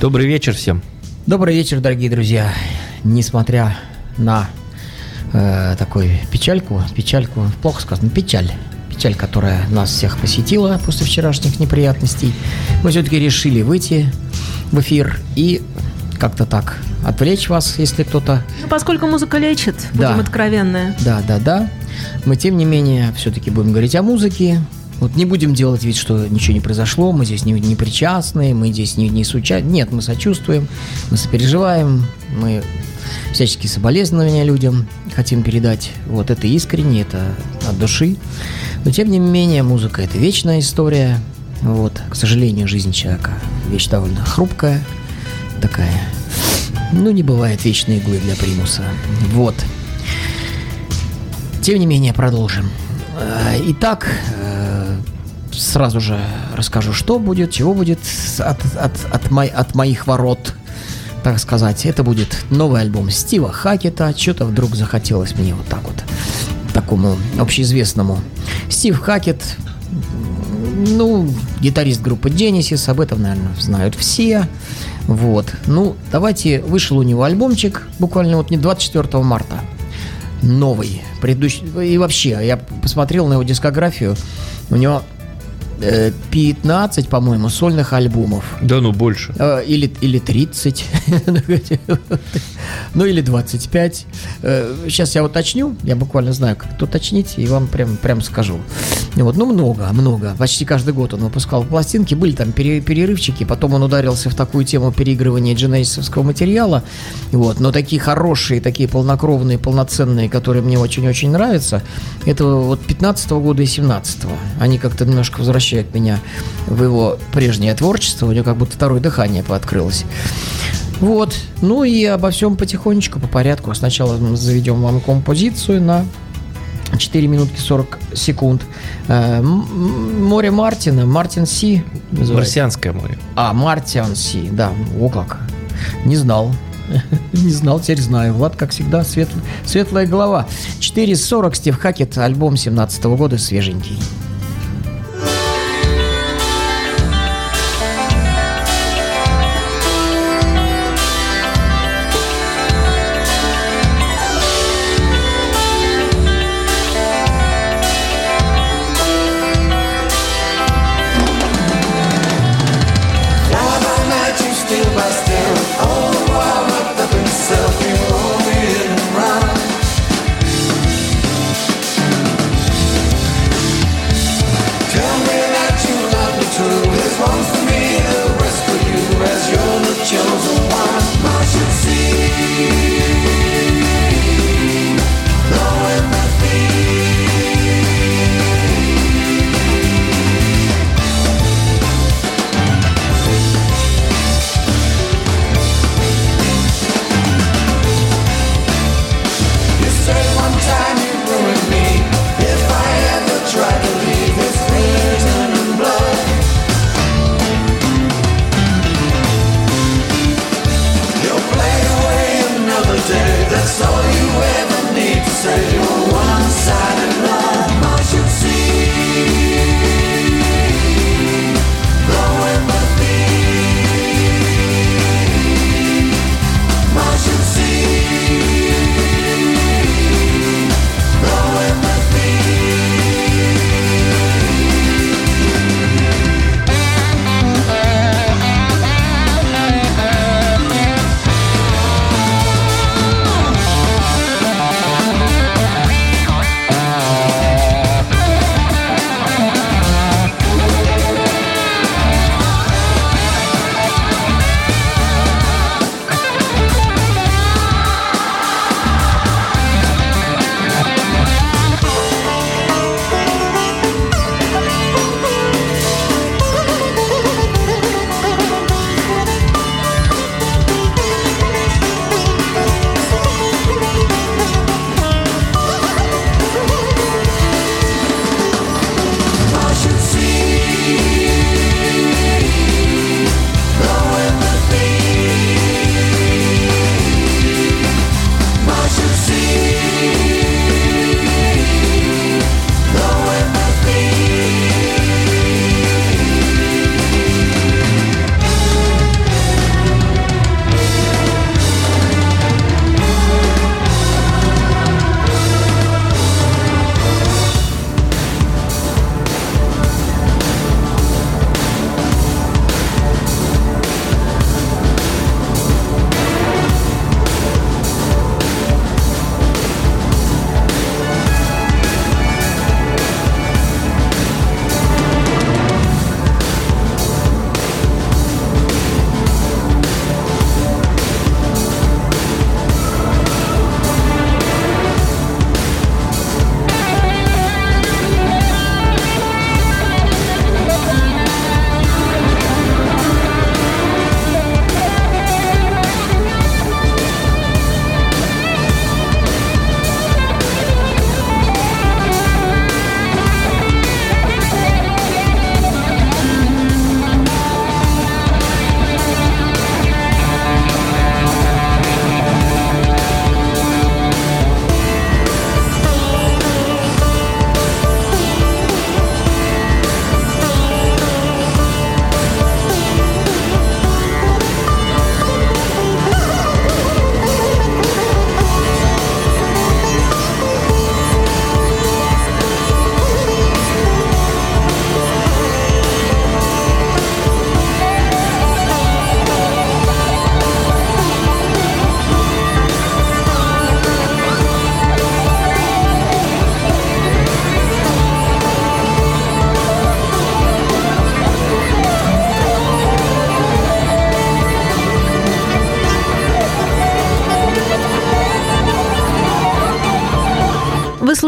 Добрый вечер всем. Добрый вечер, дорогие друзья. Несмотря на э, такую печальку, печальку, плохо сказано, печаль, печаль, которая нас всех посетила после вчерашних неприятностей, мы все-таки решили выйти в эфир и как-то так отвлечь вас, если кто-то... Ну, поскольку музыка лечит, Да. будем откровенны. Да, да, да. Мы, тем не менее, все-таки будем говорить о музыке. Вот не будем делать вид, что ничего не произошло, мы здесь не, не причастны, мы здесь не, не случайно. Нет, мы сочувствуем, мы сопереживаем, мы всяческие соболезнования людям хотим передать. Вот это искренне, это от души. Но тем не менее, музыка это вечная история. Вот, к сожалению, жизнь человека вещь довольно хрупкая, такая. Ну, не бывает вечной иглы для примуса. Вот. Тем не менее, продолжим. Э, Итак, сразу же расскажу, что будет, чего будет от, от, от, мой- от моих ворот, так сказать. Это будет новый альбом Стива Хакета. Что-то вдруг захотелось мне вот так вот, такому общеизвестному. Стив Хакет, ну, гитарист группы Genesis, об этом, наверное, знают все. Вот. Ну, давайте, вышел у него альбомчик буквально вот не 24 марта. Новый. Предыдущий. И вообще, я посмотрел на его дискографию. У него 15, по-моему, сольных альбомов. Да ну больше. Э, Или, или 30. Ну, или 25. Сейчас я уточню. Я буквально знаю, как это уточнить, и вам прям, прям скажу. Вот, ну, много, много. Почти каждый год он выпускал пластинки. Были там пере- перерывчики. Потом он ударился в такую тему переигрывания дженейсовского материала. Вот, но такие хорошие, такие полнокровные, полноценные, которые мне очень-очень нравятся, это вот 15 года и 17 -го. Они как-то немножко возвращают меня в его прежнее творчество. У него как будто второе дыхание пооткрылось. Вот. Ну и обо всем потихонечку, по порядку. Сначала заведем вам композицию на 4 минутки 40 секунд. Э, Море Мартина, Мартин Си. называется. Марсианское море. А, Мартиан Си, да, о как. Не знал. Не знал, теперь знаю. Влад, как всегда, свет- светлая голова. 4.40, Стив Хакет, альбом 17 года, свеженький.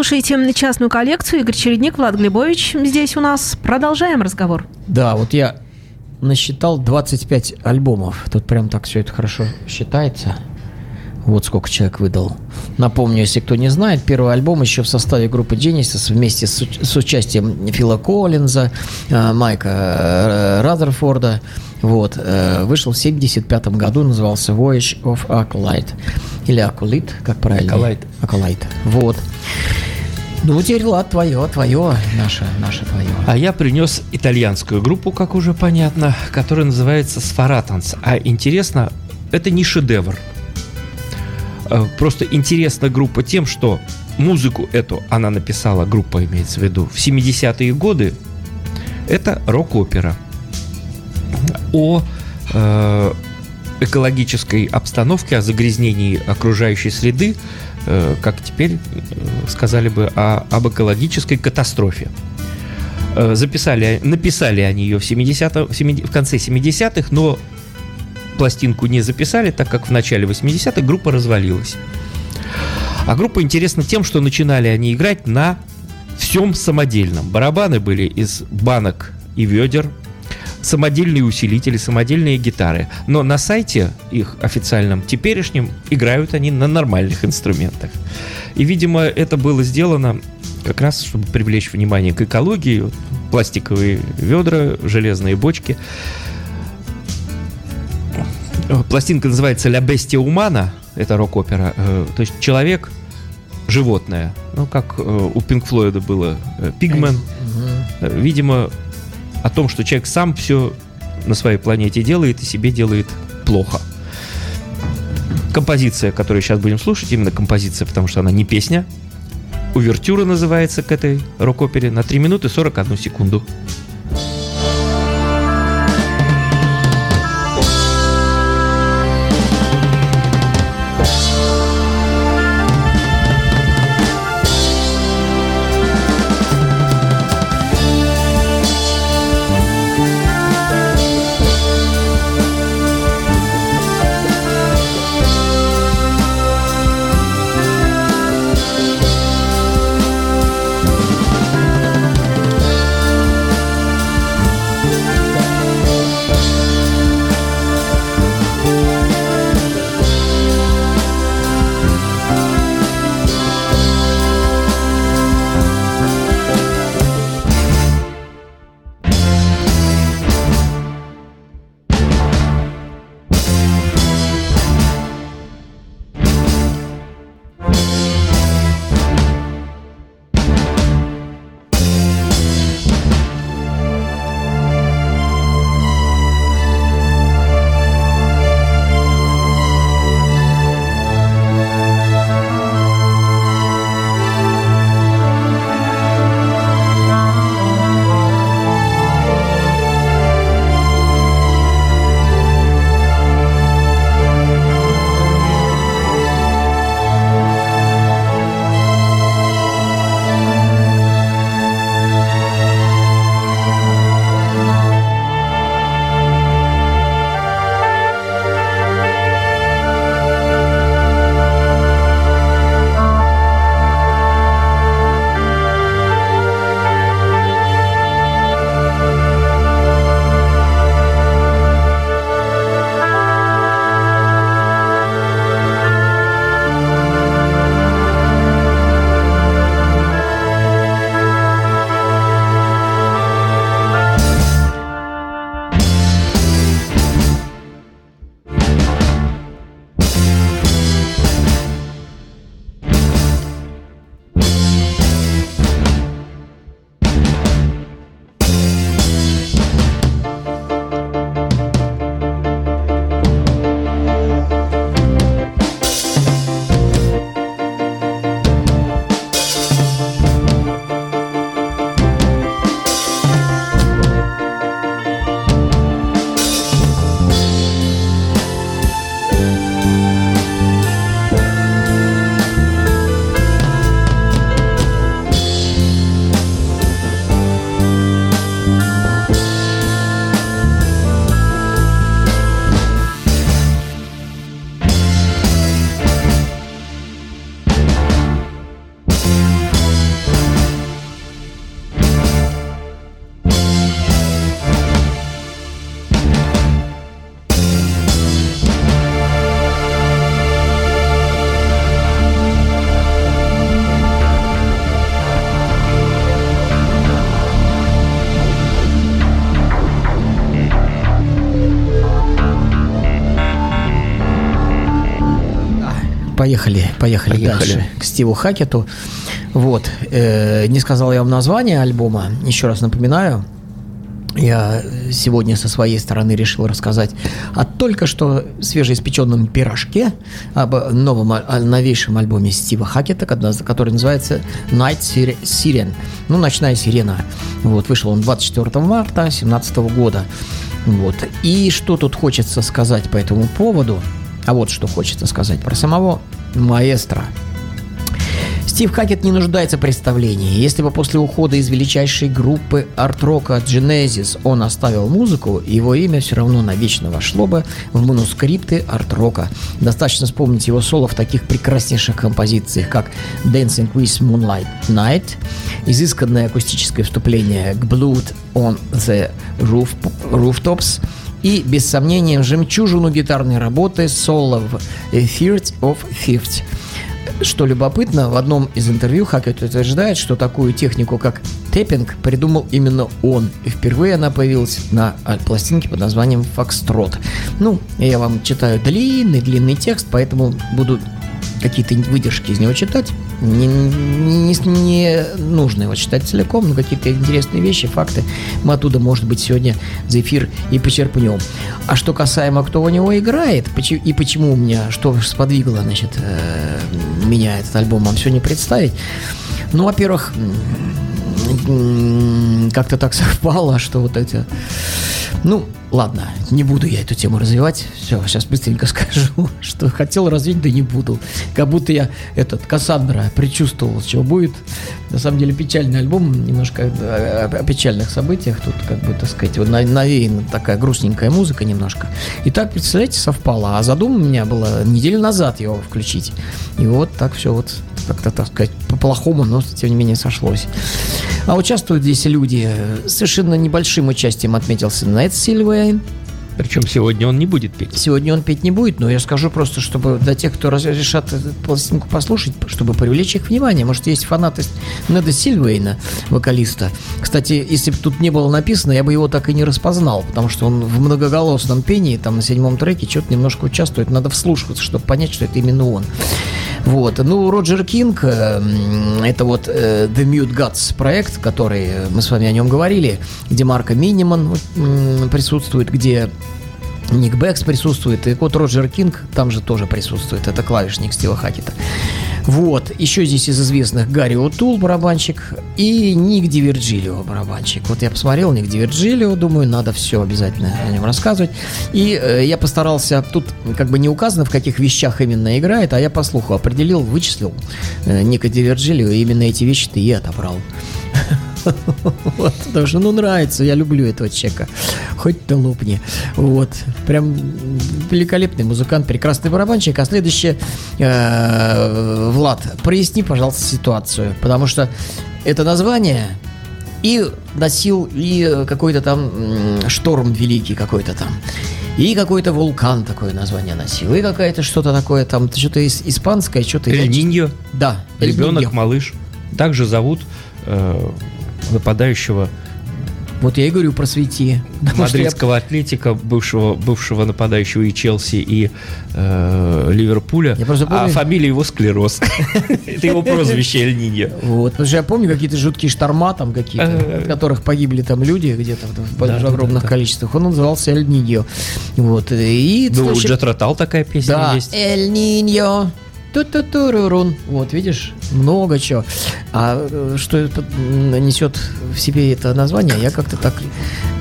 Слушаете частную коллекцию. Игорь Чередник, Влад Глебович здесь у нас. Продолжаем разговор. Да, вот я насчитал 25 альбомов. Тут прям так все это хорошо считается. Вот сколько человек выдал. Напомню, если кто не знает, первый альбом еще в составе группы Genesis вместе с, с участием Фила Коллинза, э, Майка э, Разерфорда. Вот, э, вышел в 75 году, назывался Voyage of Acolyte. Или Acolyte, как правильно? Acolyte. Acolyte. Вот. Ну, теперь, Влад, твое, твое, наше, наше твое. А я принес итальянскую группу, как уже понятно, которая называется Сфаратанс. А интересно, это не шедевр. Э, Просто интересна группа тем, что музыку эту она написала, группа имеется в виду, в 70-е годы. Это рок-опера о э, экологической обстановке, о загрязнении окружающей среды, как теперь э, сказали бы, о, об экологической катастрофе. Э, Записали, написали они ее в, 70 в, 70 в конце 70-х, но пластинку не записали, так как в начале 80-х группа развалилась. А группа интересна тем, что начинали они играть на всем самодельном. Барабаны были из банок и ведер, самодельные усилители, самодельные гитары. Но на сайте их официальном, теперешнем, играют они на нормальных инструментах. И, видимо, это было сделано как раз, чтобы привлечь внимание к экологии. Пластиковые ведра, железные бочки. Пластинка называется «Ля Бестия Умана», это рок-опера, э, то есть человек, животное, ну, как э, у Пинк Флойда было э, «Пигмен», видимо, о том, что человек сам все на своей планете делает и себе делает плохо. Композиция, которую сейчас будем слушать, именно композиция, потому что она не песня. Увертюра называется к этой рок-опере на 3 минуты 41 секунду. Поехали, поехали, Поехали. дальше к Стиву Хакету. Вот, э, не сказал я вам название альбома, еще раз напоминаю. Я сегодня со своей стороны решил рассказать о только что свежеиспеченном пирожке, об новом, о новейшем альбоме Стива Хакета, который называется Night Sir- Siren. Ну, «Ночная сирена». Вот, вышел он 24 марта 2017 года. Вот. И что тут хочется сказать по этому поводу? А вот что хочется сказать про самого маэстро. Стив Хакет не нуждается в представлении. Если бы после ухода из величайшей группы арт-рока Genesis он оставил музыку, его имя все равно навечно вошло бы в манускрипты арт-рока. Достаточно вспомнить его соло в таких прекраснейших композициях, как Dancing with Moonlight Night, изысканное акустическое вступление к Blood on the Roof, Rooftops и, без сомнения, жемчужину гитарной работы соло в A of Fifth. Что любопытно, в одном из интервью Хакет утверждает, что такую технику, как тэппинг, придумал именно он. И впервые она появилась на а, пластинке под названием «Фокстрот». Ну, я вам читаю длинный-длинный текст, поэтому буду какие-то выдержки из него читать. Не, не, не нужно его читать целиком, но какие-то интересные вещи, факты мы оттуда, может быть, сегодня за эфир и почерпнем. А что касаемо, кто у него играет, и почему у меня, что сподвигло, значит, э, меня этот альбом вам сегодня представить, ну, во-первых, как-то так совпало, что вот эти... Ну, ладно, не буду я эту тему развивать. Все, сейчас быстренько скажу, что хотел развить, да не буду. Как будто я этот Кассандра предчувствовал, чего будет. На самом деле печальный альбом, немножко э, о, печальных событиях. Тут, как бы, так сказать, вот на- навеяна такая грустненькая музыка немножко. И так, представляете, совпало. А задум у меня было неделю назад его включить. И вот так все вот как-то, так сказать, по-плохому, но тем не менее сошлось. А участвуют здесь люди совершенно небольшим участием отметился Найт Сильвейн. Причем сегодня он не будет петь. Сегодня он петь не будет, но я скажу просто, чтобы для тех, кто раз- решат эту пластинку послушать, чтобы привлечь их внимание. Может, есть фанаты Неда Сильвейна, вокалиста. Кстати, если бы тут не было написано, я бы его так и не распознал, потому что он в многоголосном пении, там на седьмом треке, что-то немножко участвует. Надо вслушиваться, чтобы понять, что это именно он. Вот. Ну, Роджер Кинг, э, это вот э, The Mute Gods проект, который э, мы с вами о нем говорили, где Марко Миннеман присутствует, где Ник Бэггс присутствует, и вот Роджер Кинг там же тоже присутствует, это клавишник Стива Хэкетта. Вот, еще здесь из известных Гарри Утул, барабанщик, и Ник Диверджилио, барабанщик. Вот я посмотрел Ник Диверджилио, думаю, надо все обязательно о нем рассказывать. И э, я постарался, тут как бы не указано, в каких вещах именно играет, а я по слуху определил, вычислил э, Ника Диверджилио, именно эти вещи ты и отобрал. Вот, потому что, ну, нравится, я люблю этого чека. Хоть ты лопни. Вот. Прям великолепный музыкант, прекрасный барабанщик. А следующее, э, Влад, проясни, пожалуйста, ситуацию. Потому что это название и носил и какой-то там шторм великий какой-то там. И какой-то вулкан такое название носил. И какая-то что-то такое там, что-то ис- испанское, что-то... Эль Ниньо, Да, Эль ребенок, малыш. Также зовут э, нападающего Вот я и говорю, просвети. Потому что я- мадридского атлетика, бывшего, бывшего нападающего и Челси, и э, Ливерпуля. Я просто А помню- фамилия его Склероз. Это его прозвище Эль Ниньо. Вот, потому что я помню какие-то жуткие шторма там какие-то, Э. от которых погибли там люди где-то в, Да, да, огромных да, да. количествах. Он назывался Эль Ниньо. Вот, и... Ну, у Джет такая песня Да, есть. Эль Ниньо. Ту-ту-турурун. Вот, видишь, много чего. А э, что это несет в себе это название, я как-то так...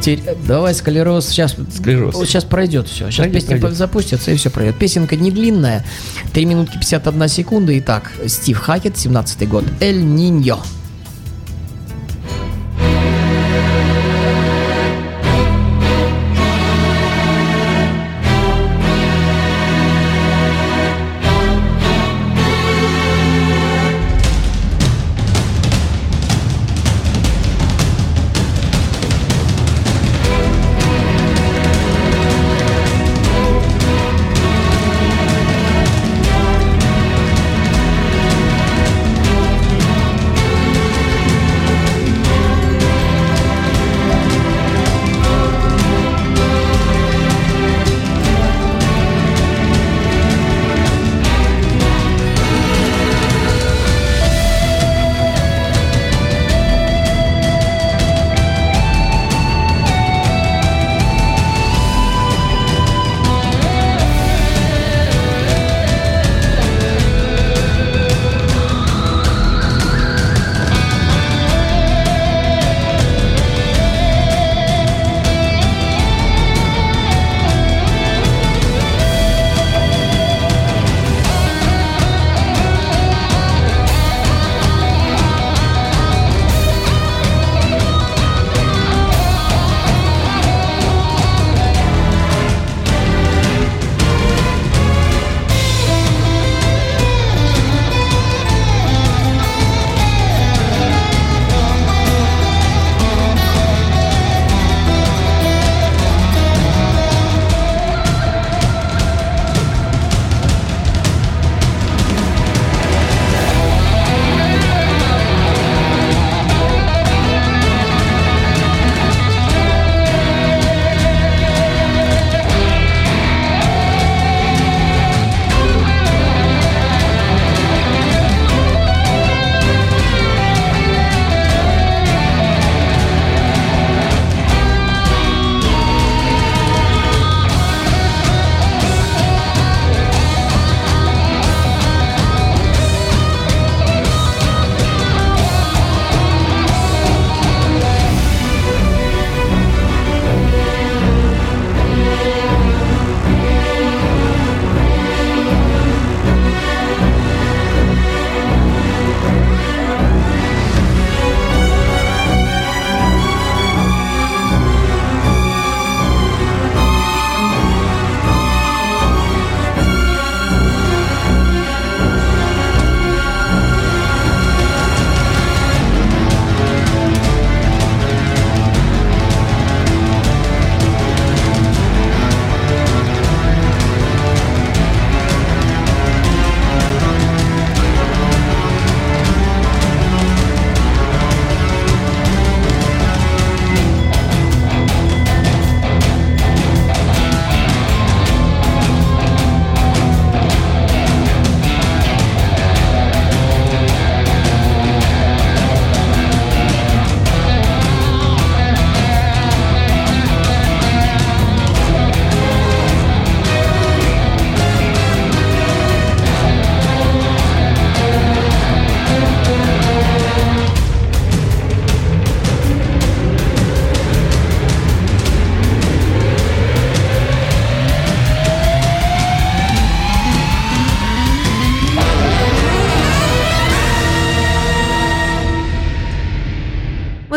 Теперь, давай, склероз, сейчас, Склероз. вот сейчас пройдет все. Сейчас Пройдет, песня пройдет. запустится, и все пройдет. Песенка не длинная, 3 минутки 51 секунда. Итак, Стив Хакет, 17 год, Эль Ниньо.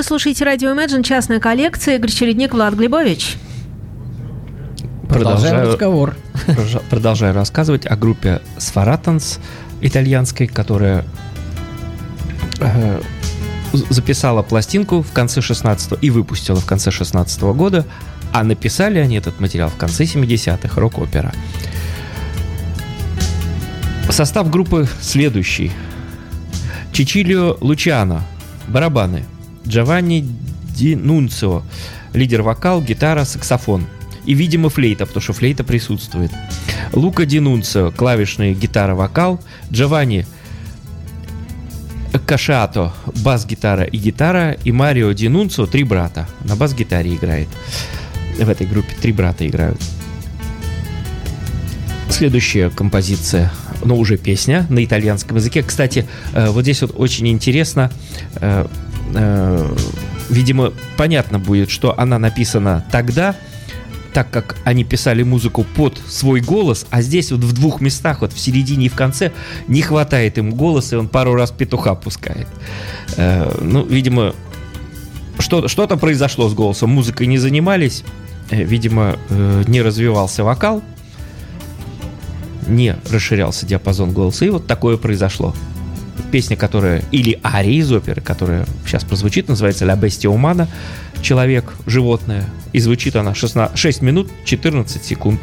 Вы слушаете радио Imagine, частная коллекция, Игорь Чередник, Влад Глебович. Продолжаем Продолжаю- разговор. Продолжа- Продолжаю рассказывать о группе Сфаратанс итальянской, которая э, записала пластинку в конце 16 и выпустила в конце 16 года, а написали они этот материал в конце 70-х, рок-опера. Состав группы следующий. Чичилио Лучано, барабаны. Джованни Ди Нунцио, лидер вокал, гитара, саксофон. И, видимо, флейта, потому что флейта присутствует. Лука Ди Нунцио, клавишные, гитара, вокал. Джованни Кашато, бас-гитара и гитара. И Марио Ди Нунцио, три брата. На бас-гитаре играет. В этой группе три брата играют. Следующая композиция, но уже песня на итальянском языке. Кстати, э, вот здесь вот очень интересно, э, видимо, понятно будет, что она написана тогда, так как они писали музыку под свой голос, а здесь вот в двух местах, вот в середине и в конце, не хватает им голоса, и он пару раз петуха пускает. Э, ну, видимо, что- что-то произошло с голосом, музыкой не занимались, э, видимо, э, не развивался вокал, не расширялся диапазон голоса, и вот такое произошло. Песня, которая, или ария из оперы, которая сейчас прозвучит, называется «La Bestia Umana», «Человек, животное», и звучит она 16, 6 минут 14 секунд.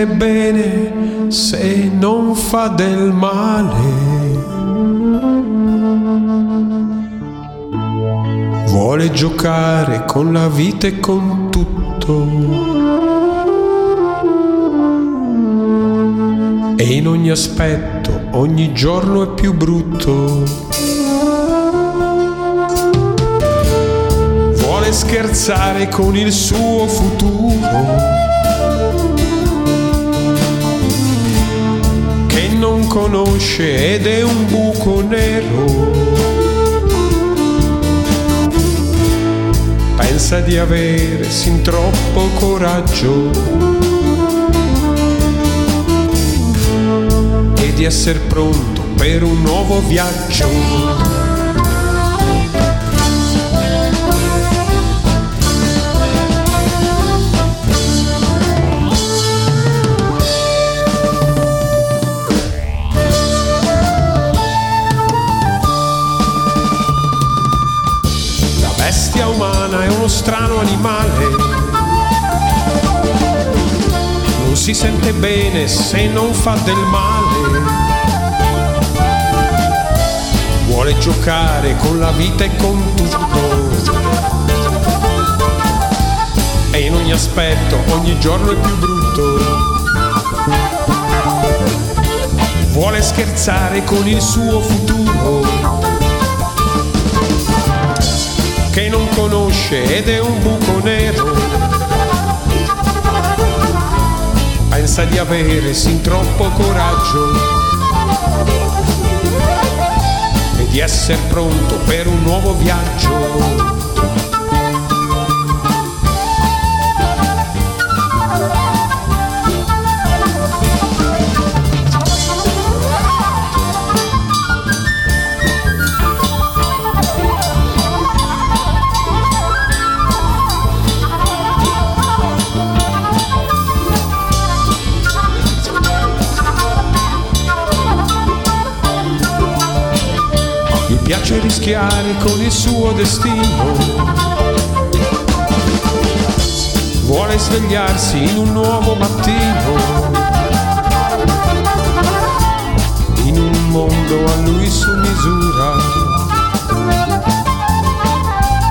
Si sente bene se non fa del male. Vuole giocare con la vita e con tutto. E in ogni aspetto, ogni giorno è più brutto. Vuole scherzare con il suo futuro. Conosce ed è un buco nero. Pensa di avere sin troppo coraggio e di essere pronto per un nuovo viaggio. È uno strano animale. Non si sente bene se non fa del male. Vuole giocare con la vita e con tutto. E in ogni aspetto, ogni giorno è più brutto. Vuole scherzare con il suo futuro che non conosce ed è un buco nero. Pensa di avere sin troppo coraggio e di essere pronto per un nuovo viaggio. Legge rischiare con il suo destino. Vuole svegliarsi in un nuovo mattino. In un mondo a lui su misura.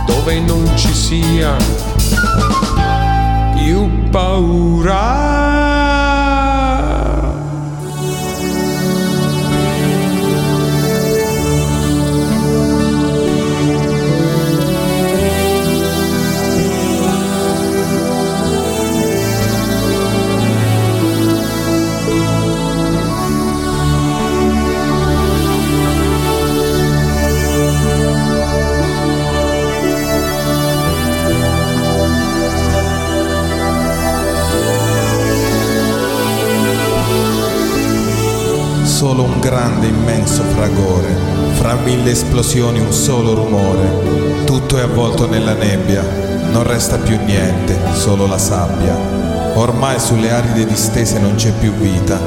Dove non ci sia più paura. Solo un grande immenso fragore, fra mille esplosioni un solo rumore, tutto è avvolto nella nebbia, non resta più niente, solo la sabbia. Ormai sulle aride distese non c'è più vita,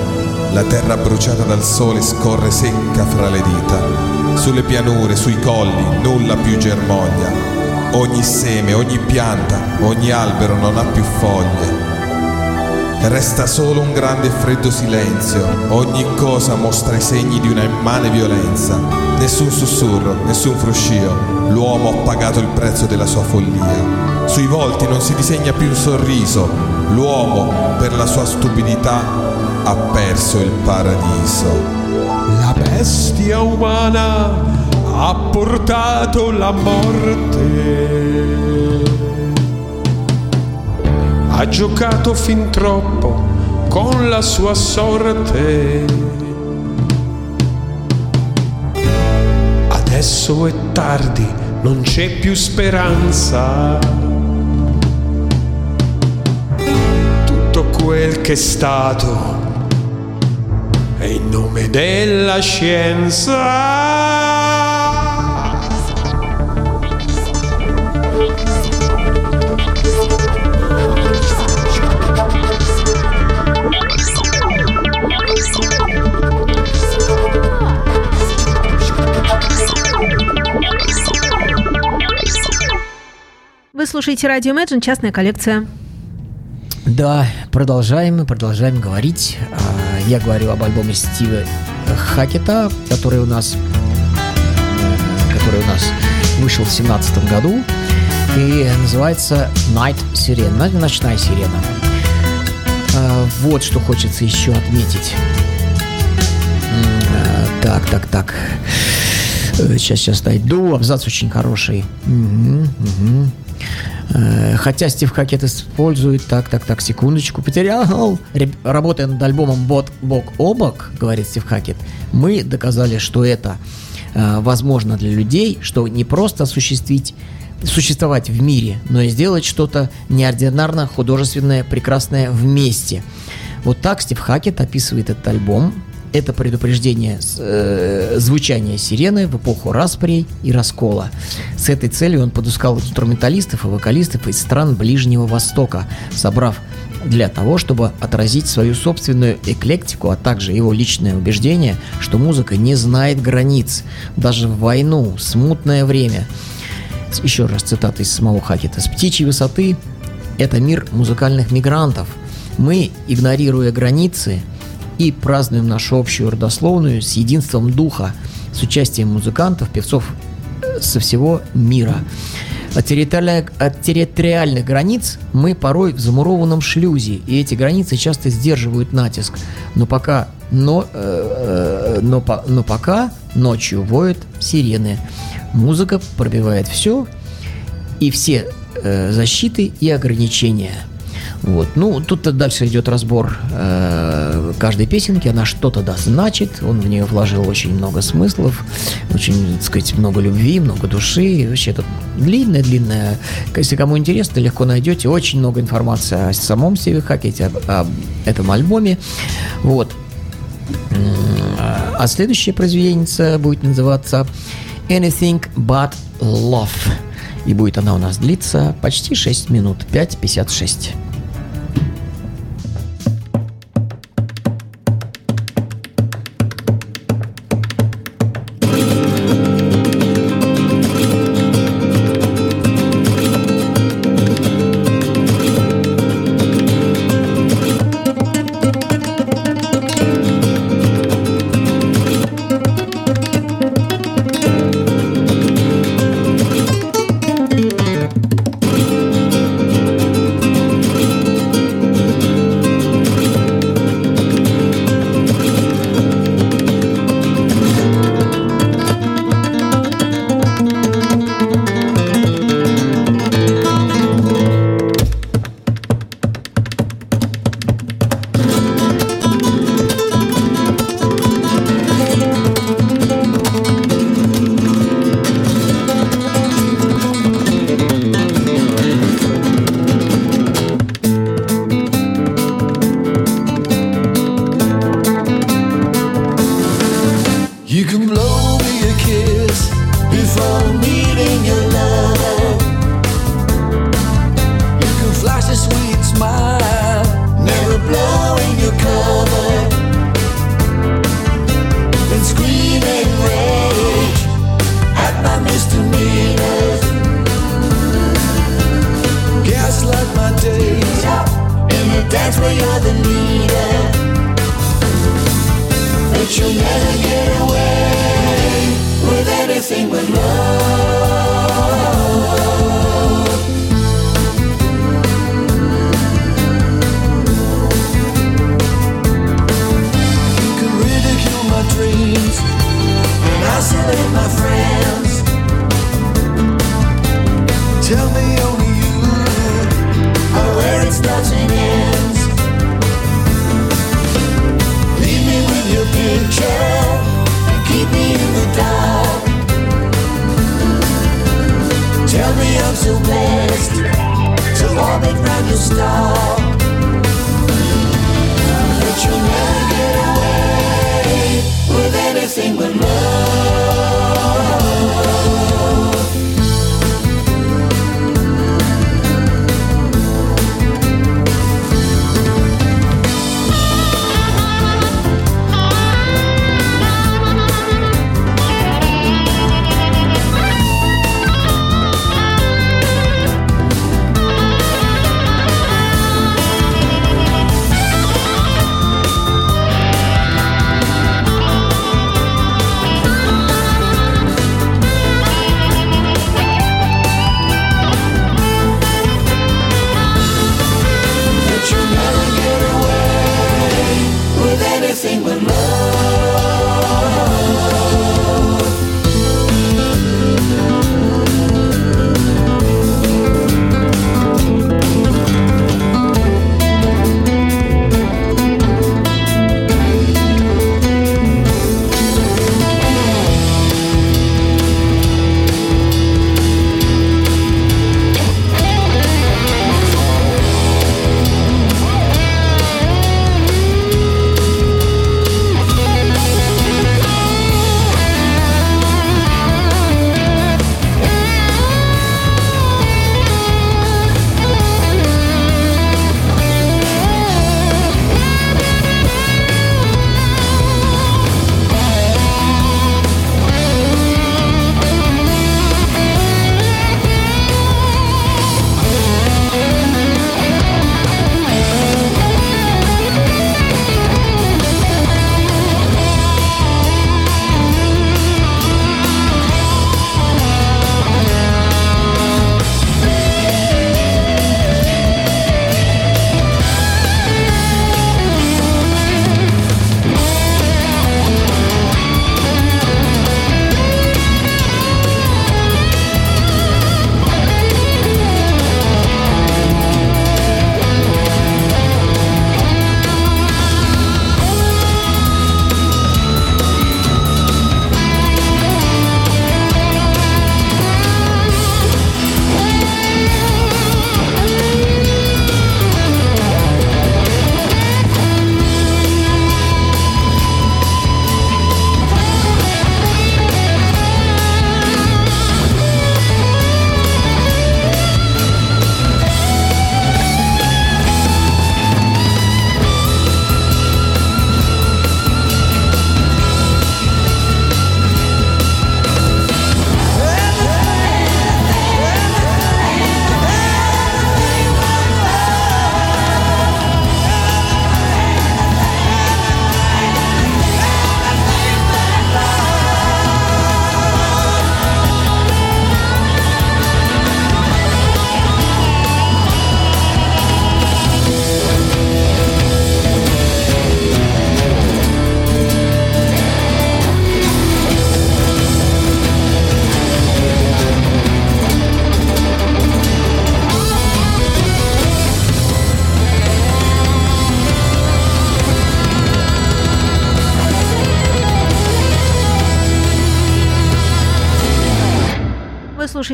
la terra bruciata dal sole scorre secca fra le dita, sulle pianure, sui colli, nulla più germoglia, ogni seme, ogni pianta, ogni albero non ha più foglie, Resta solo un grande e freddo silenzio, ogni cosa mostra i segni di una immane violenza. Nessun sussurro, nessun fruscio, l'uomo ha pagato il prezzo della sua follia. Sui volti non si disegna più un sorriso, l'uomo per la sua stupidità ha perso il paradiso. La bestia umana ha portato la morte. Ha giocato fin troppo con la sua sorte. Adesso è tardi, non c'è più speranza. Tutto quel che è stato è in nome della scienza. Слушаете радио Imagine, частная коллекция. Да, продолжаем, мы продолжаем говорить. А, Я говорю об альбоме Стива Хакета, который у нас, который у нас вышел в семнадцатом году и называется Night Sirena, ночная сирена. А, Вот что хочется еще отметить. Э, Так, так, так. Э, Сейчас, сейчас найду. Абзац очень хороший. Мгм, мгм. Э, Хотя Стив Хакет использует, так, так, так, секундочку, потерял. Работая над альбомом бок, бок о бок, говорит Стив Хакет, мы доказали, что это э, возможно для людей, что не просто осуществить существовать в мире, но и сделать что-то неординарно художественное, прекрасное вместе. Вот так Стив Хакет описывает этот альбом. Это предупреждение э, звучания сирены в эпоху распрей и раскола. С этой целью он подыскал инструменталистов и вокалистов из стран Ближнего Востока, собрав для того, чтобы отразить свою собственную эклектику, а также его личное убеждение, что музыка не знает границ, даже в войну, смутное время. Еще раз цитата из самого Хакета. «С птичьей высоты это мир музыкальных мигрантов. Мы, игнорируя границы, и празднуем нашу общую родословную с единством духа, с участием музыкантов, певцов э, со всего мира. От территориальных, от территориальных границ мы порой в замурованном шлюзе, и эти границы часто сдерживают натиск. Но пока, но, э, э, но, но пока ночью воют сирены. Музыка пробивает все, и все э, защиты и ограничения. Вот. Ну, тут дальше идет разбор э, каждой песенки, она что-то да значит, он в нее вложил очень много смыслов, очень, так сказать, много любви, много души, и вообще это длинная-длинная, если кому интересно, легко найдете, очень много информации о самом Стиве Хакете, об, об этом альбоме, вот. А следующая произведение будет называться Anything But Love. И будет она у нас длиться почти 6 минут, 5.56.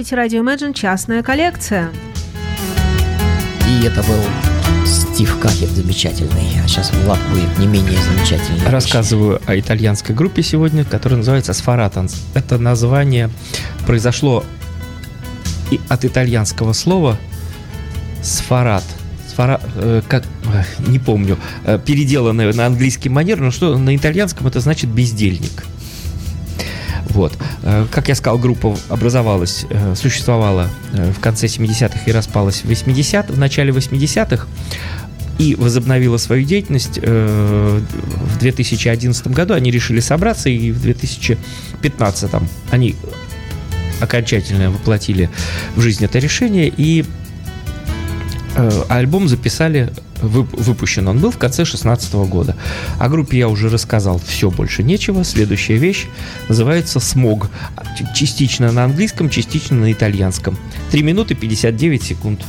слушаете радио Imagine «Частная коллекция». И это был Стив Кахев замечательный, а сейчас Влад будет не менее замечательный. Рассказываю о итальянской группе сегодня, которая называется Сфаратанс. Это название произошло и от итальянского слова сфарат. Сфара, э, как, э, не помню, э, переделанное на английский манер, но что на итальянском это значит бездельник. Вот. Э, Как я сказал, группа образовалась, э, существовала э, в конце 70-х и распалась в 80 в начале 80-х и возобновила свою деятельность в 2011 году. Они решили собраться, и в 2015 они окончательно воплотили в жизнь это решение, и альбом записали, вып- выпущен он был в конце 2016 года. О группе я уже рассказал, все, больше нечего. Следующая вещь называется «Смог». Частично на английском, частично на итальянском. 3 минуты 59 секунд.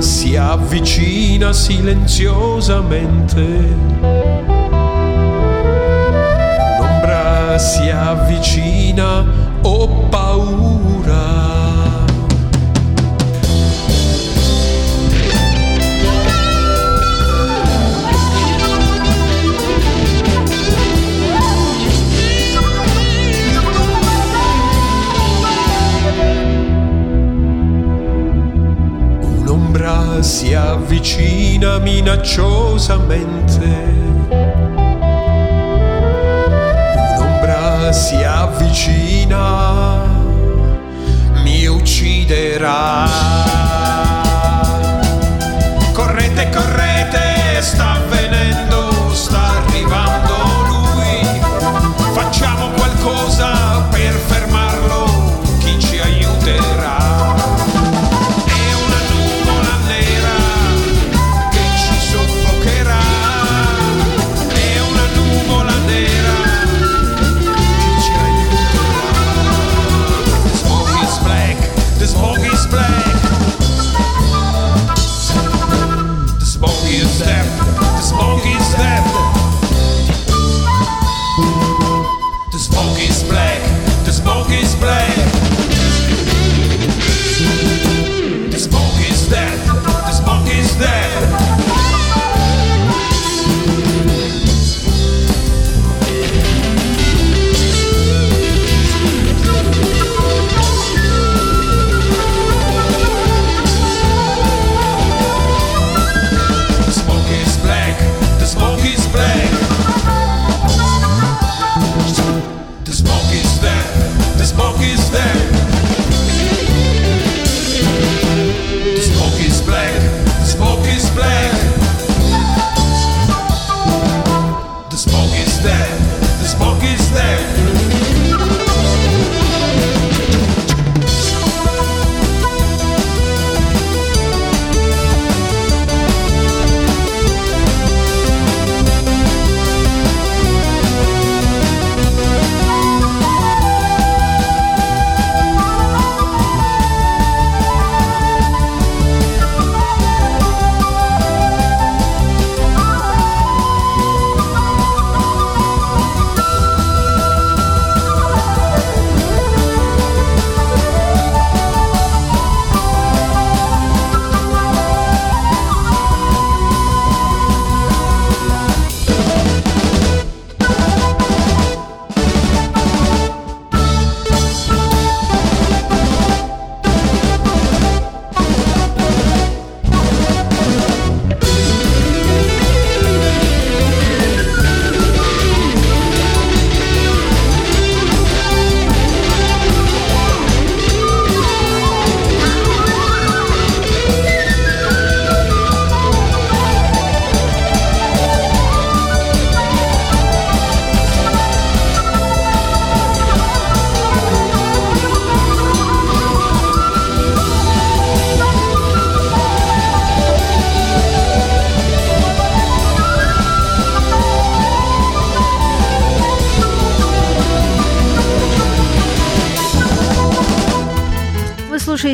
Si avvicina silenziosamente. Un'ombra si avvicina, ho paura. Un'ombra si avvicina minacciosamente. Un'ombra si avvicina, mi ucciderà.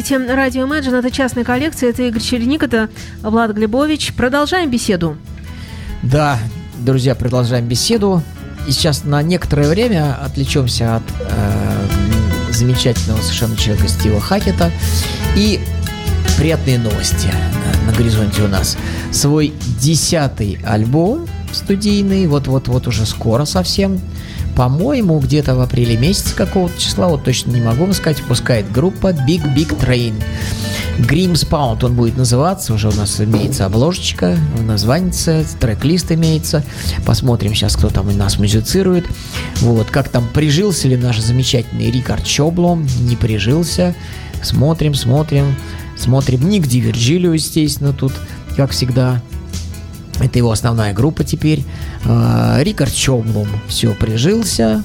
Слушаете радио Imagine, это частная коллекция, это Игорь Череник, это Влад Глебович. Продолжаем беседу. Да, друзья, продолжаем беседу. И сейчас на некоторое время отвлечемся от э, замечательного совершенно человека Стива Хакета. И приятные новости на, на горизонте у нас. Свой десятый альбом студийный, вот-вот-вот уже скоро совсем, по-моему, где-то в апреле месяце какого-то числа, вот точно не могу сказать, выпускает группа Big Big Train. Grimspound он будет называться, уже у нас имеется обложечка, название, трек-лист имеется. Посмотрим сейчас, кто там у нас музицирует. Вот, как там прижился ли наш замечательный Рикард Чоблом, не прижился. Смотрим, смотрим, смотрим. Ник Ди Вирджилио, естественно, тут, как всегда. Это его основная группа теперь. А, Рикард Чоблом все прижился.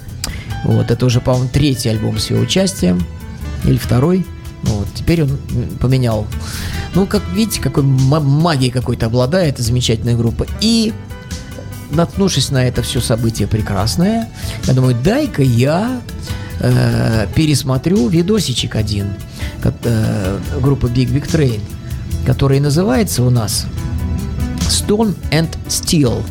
Вот, это уже, по-моему, третий альбом с его участием. Или второй. Вот, теперь он поменял. Ну, как видите, какой магией какой-то обладает замечательная группа. И наткнувшись на это все событие прекрасное, я думаю, дай-ка я э, пересмотрю видосичек один как, э, группы Big Big Train, который называется у нас Stone and Steel.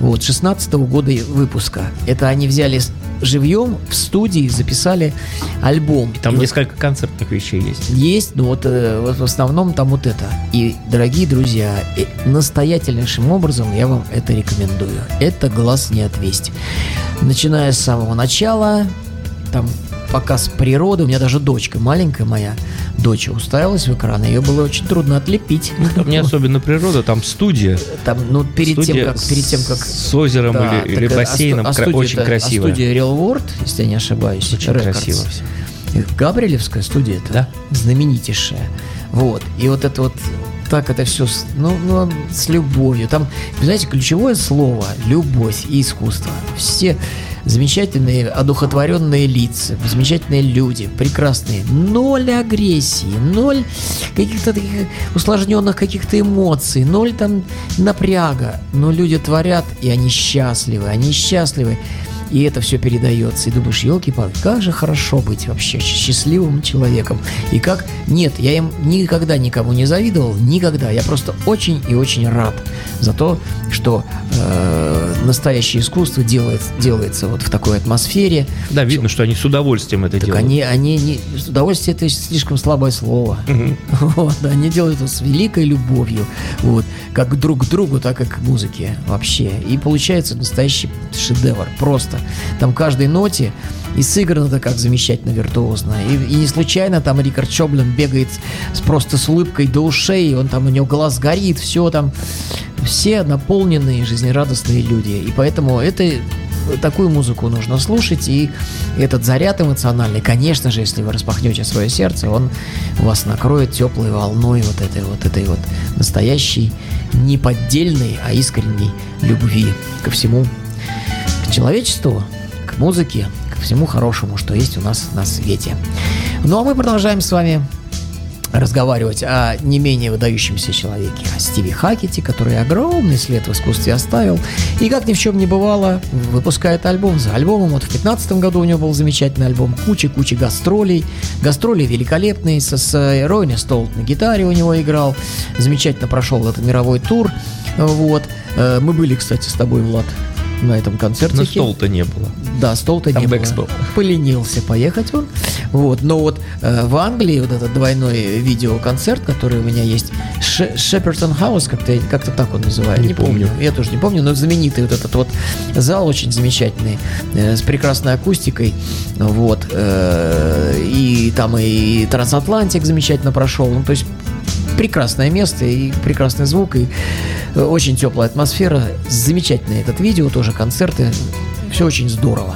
Вот, 16 -го года выпуска. Это они взяли живьем в студии, записали альбом. И там И вот- несколько концертных вещей есть. есть, но вот, э, вот в основном там вот это. И, дорогие друзья, э, настоятельнейшим образом я вам это рекомендую. Это глаз не отвесть. Начиная с самого начала, там показ природы, у меня даже дочка маленькая моя, дочь уставилась в экран, ее было очень трудно отлепить. Там не особенно природа, там студия. Там, ну, перед тем, Студия как, перед тем, как с озером Да, или, или а бассейном. сту- а кра- студия-то- очень а красиво. студия Real World, если я не ошибаюсь. Очень Records. красиво все. Э, Габриэлевская студия-то Да. знаменитейшая. Вот. И вот это вот так это все, с- ну, ну, с любовью. Там, знаете, ключевое слово – любовь и искусство. Все замечательные, одухотворенные лица, замечательные люди, прекрасные. Ноль агрессии, ноль каких-то таких усложненных каких-то эмоций, ноль там напряга. Но люди творят, и они счастливы, они счастливы. И это все передается. И думаешь, елки-палки, как же хорошо быть вообще счастливым человеком. И как... Нет, я им никогда никому не завидовал, никогда. Я просто очень и очень рад за то, что э, настоящее искусство делает, делается вот в такой атмосфере. Да, видно, что они с удовольствием это Так делают. они, они не... Удовольствие это слишком слабое слово. Мгм. Вот, они делают это с великой любовью. Вот, как друг к другу, так и к музыке вообще. И получается настоящий шедевр. Просто. Там каждой ноте и сыграно это как замечательно виртуозно. И, и не случайно там Рикард Чоблин бегает с, просто с улыбкой до ушей, он там, у него глаз горит, все там, все наполненные, жизнерадостные люди. И поэтому это такую музыку нужно слушать, и этот заряд эмоциональный, конечно же, если вы распахнете свое сердце, он вас накроет теплой волной вот этой вот этой вот настоящей, не поддельной, а искренней любви ко всему, человечеству, к музыке, ко всему хорошему, что есть у нас на свете. Ну а мы продолжаем с вами разговаривать о не менее выдающемся человеке, о Стиве Хакете, который огромный след в искусстве оставил. И как ни в чем не бывало, выпускает альбом за альбомом. Вот в 2015 году у него был замечательный альбом, куча-куча гастролей. Гастроли великолепные, с, с Ройни Столт на гитаре у него играл. Замечательно прошел этот мировой тур. Вот. Э, Мы были, кстати, с тобой, Влад, на этом концерте. Но стол-то не было. Да, стол-то не было. был. Поленился поехать он. Вот, но вот э, в Англии вот этот двойной видеоконцерт, который у меня есть, Ше- Шепертон Хаус, как-то как-то так он называется. Не помню. Я тоже не помню, но знаменитый вот этот вот зал очень замечательный, э, с прекрасной акустикой. Вот. э, и там и Трансатлантик замечательно прошел. Ну, то есть прекрасное место и прекрасный звук, и э, очень теплая атмосфера. Замечательный этот видео, тоже концерты. Все очень здорово.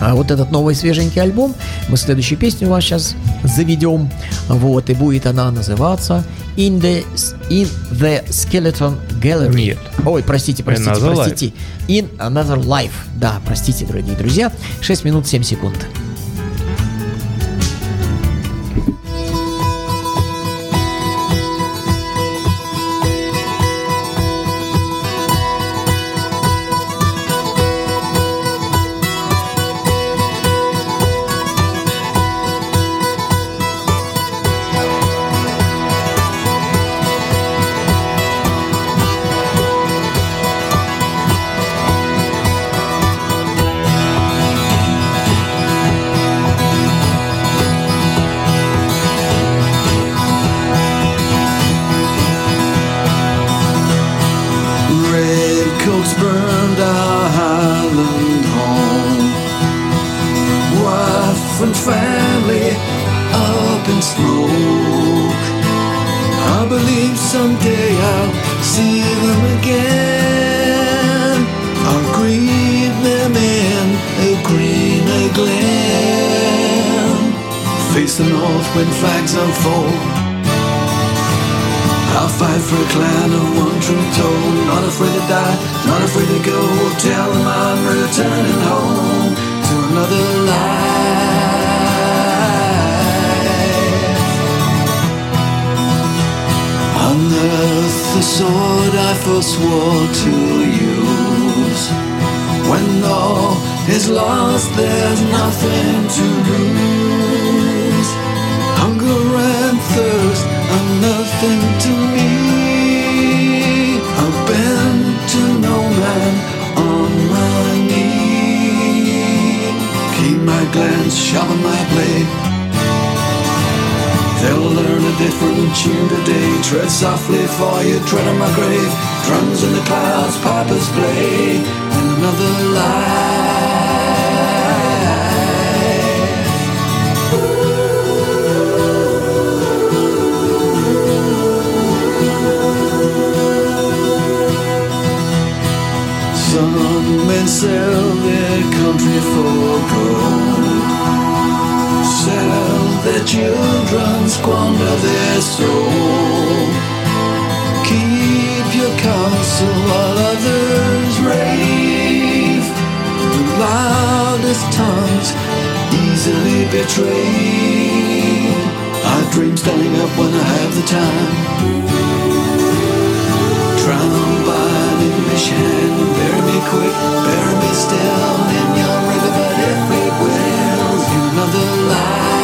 А вот этот новый свеженький альбом, мы следующую песню у вас сейчас заведем. Вот, и будет она называться In the, in the Skeleton Gallery. Нет. Ой, простите, простите, Another простите. In Another Life. Да, простите, дорогие друзья. 6 минут 7 секунд. They'll learn a different tune today. Tread softly for you, tread on my grave. Drums in the clouds, pipers play in another life. Some men sell their country for gold. Sell their children, squander their soul. Keep your counsel while others rave. The loudest tongues easily betrayed. I dream standing up when I have the time. Drowned by an English hand, bury me quick, bury me still in your river, but if it will, in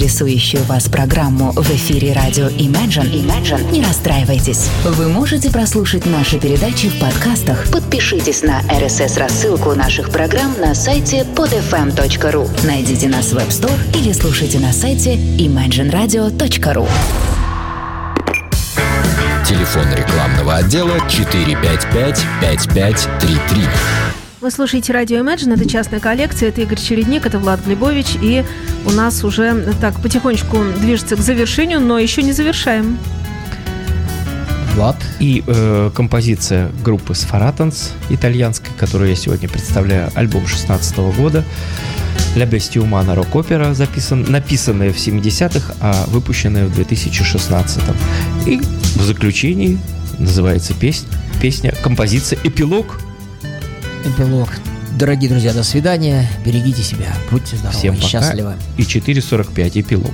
интересующую вас программу в эфире радио Imagine, Imagine, не расстраивайтесь. Вы можете прослушать наши передачи в подкастах. Подпишитесь на RSS-рассылку наших программ на сайте podfm.ru. Найдите нас в App Store или слушайте на сайте imagineradio.ru. Телефон рекламного отдела 455-5533. Вы слушаете радио Imagine, это частная коллекция, это Игорь Чередник, это Влад Глебович, и у нас уже так потихонечку движется к завершению, но еще не завершаем. Влад. И э, композиция группы Сфаратанс итальянской, которую я сегодня представляю, альбом 16 года. «Ля Бестия Умана» рок-опера, записан, написанная в 70-х, а выпущенная в 2016 И в заключении называется песня, песня композиция «Эпилог». Эпилог. Дорогие друзья, до свидания. Берегите себя. Будьте здоровы Всем пока. счастливы. И 4.45 «Эпилог».